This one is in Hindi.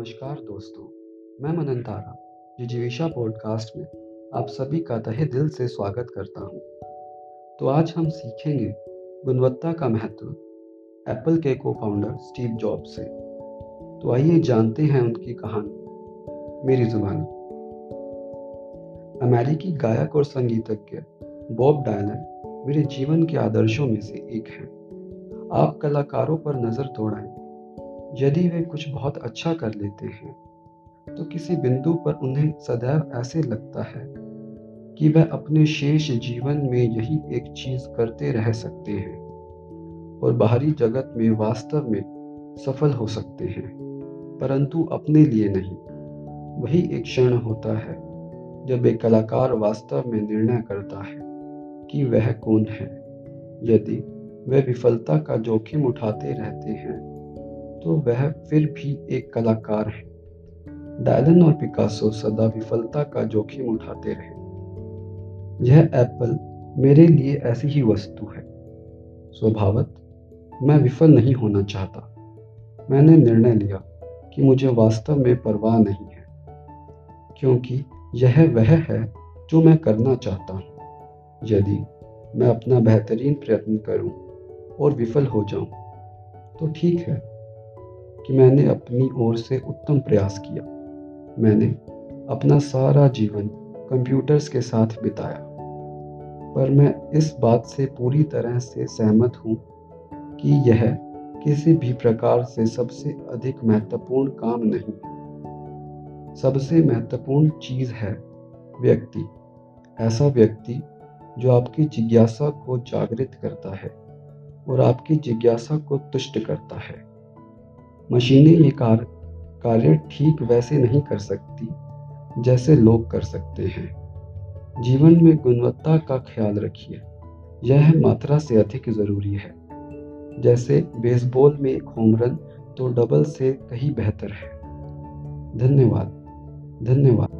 नमस्कार दोस्तों, मैं मनन तारा जिजीविशा पॉडकास्ट में आप सभी का तहे दिल से स्वागत करता हूँ। तो आज हम सीखेंगे गुणवत्ता का महत्व एप्पल के को फाउंडर स्टीव जॉब से। तो आइए जानते हैं उनकी कहानी। मेरी ज़ुबान। अमेरिकी गायक और संगीतज्ञ बॉब डायलन मेरे जीवन के आदर्शों में से एक हैं। आप कलाकारों पर नज़र दौड़ाएँ। यदि वे कुछ बहुत अच्छा कर लेते हैं तो किसी बिंदु पर उन्हें सदैव ऐसे लगता है कि वह अपने शेष जीवन में यही एक चीज़ करते रह सकते हैं और बाहरी जगत में वास्तव में सफल हो सकते हैं, परंतु अपने लिए नहीं। वही एक क्षण होता है जब एक कलाकार वास्तव में निर्णय करता है कि वह कौन है। यदि वे विफलता का जोखिम उठाते रहते हैं तो वह फिर भी एक कलाकार है। डायलन और पिकासो सदा विफलता का जोखिम उठाते रहे। यह एप्पल मेरे लिए ऐसी ही वस्तु है। स्वभावत, मैं विफल नहीं होना चाहता। मैंने निर्णय लिया कि मुझे वास्तव में परवाह नहीं है, क्योंकि यह वह है जो मैं करना चाहता हूँ। यदि मैं अपना बेहतरीन प्रयत्न करूँ और विफल हो जाऊँ तो ठीक है। कि मैंने अपनी ओर से उत्तम प्रयास किया। मैंने अपना सारा जीवन कंप्यूटर्स के साथ बिताया। पर मैं इस बात से पूरी तरह से सहमत हूँ कि यह किसी भी प्रकार से सबसे अधिक महत्वपूर्ण काम नहीं सबसे महत्वपूर्ण चीज़ है व्यक्ति, ऐसा व्यक्ति जो आपकी जिज्ञासा को जागृत करता है और आपकी जिज्ञासा को तुष्ट करता है। मशीनें ये कार्य कार्य ठीक वैसे नहीं कर सकती, जैसे लोग कर सकते हैं। जीवन में गुणवत्ता का ख्याल रखिए। यह मात्रा से अधिक ज़रूरी है। जैसे बेसबॉल में एक होम रन तो डबल से कहीं बेहतर है। धन्यवाद। धन्यवाद।